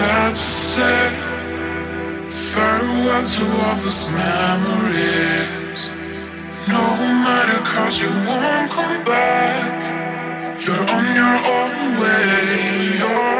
Sad to say farewell to all these memories. No matter cause you won't come back. You're on your own way, your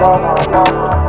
mama, mama.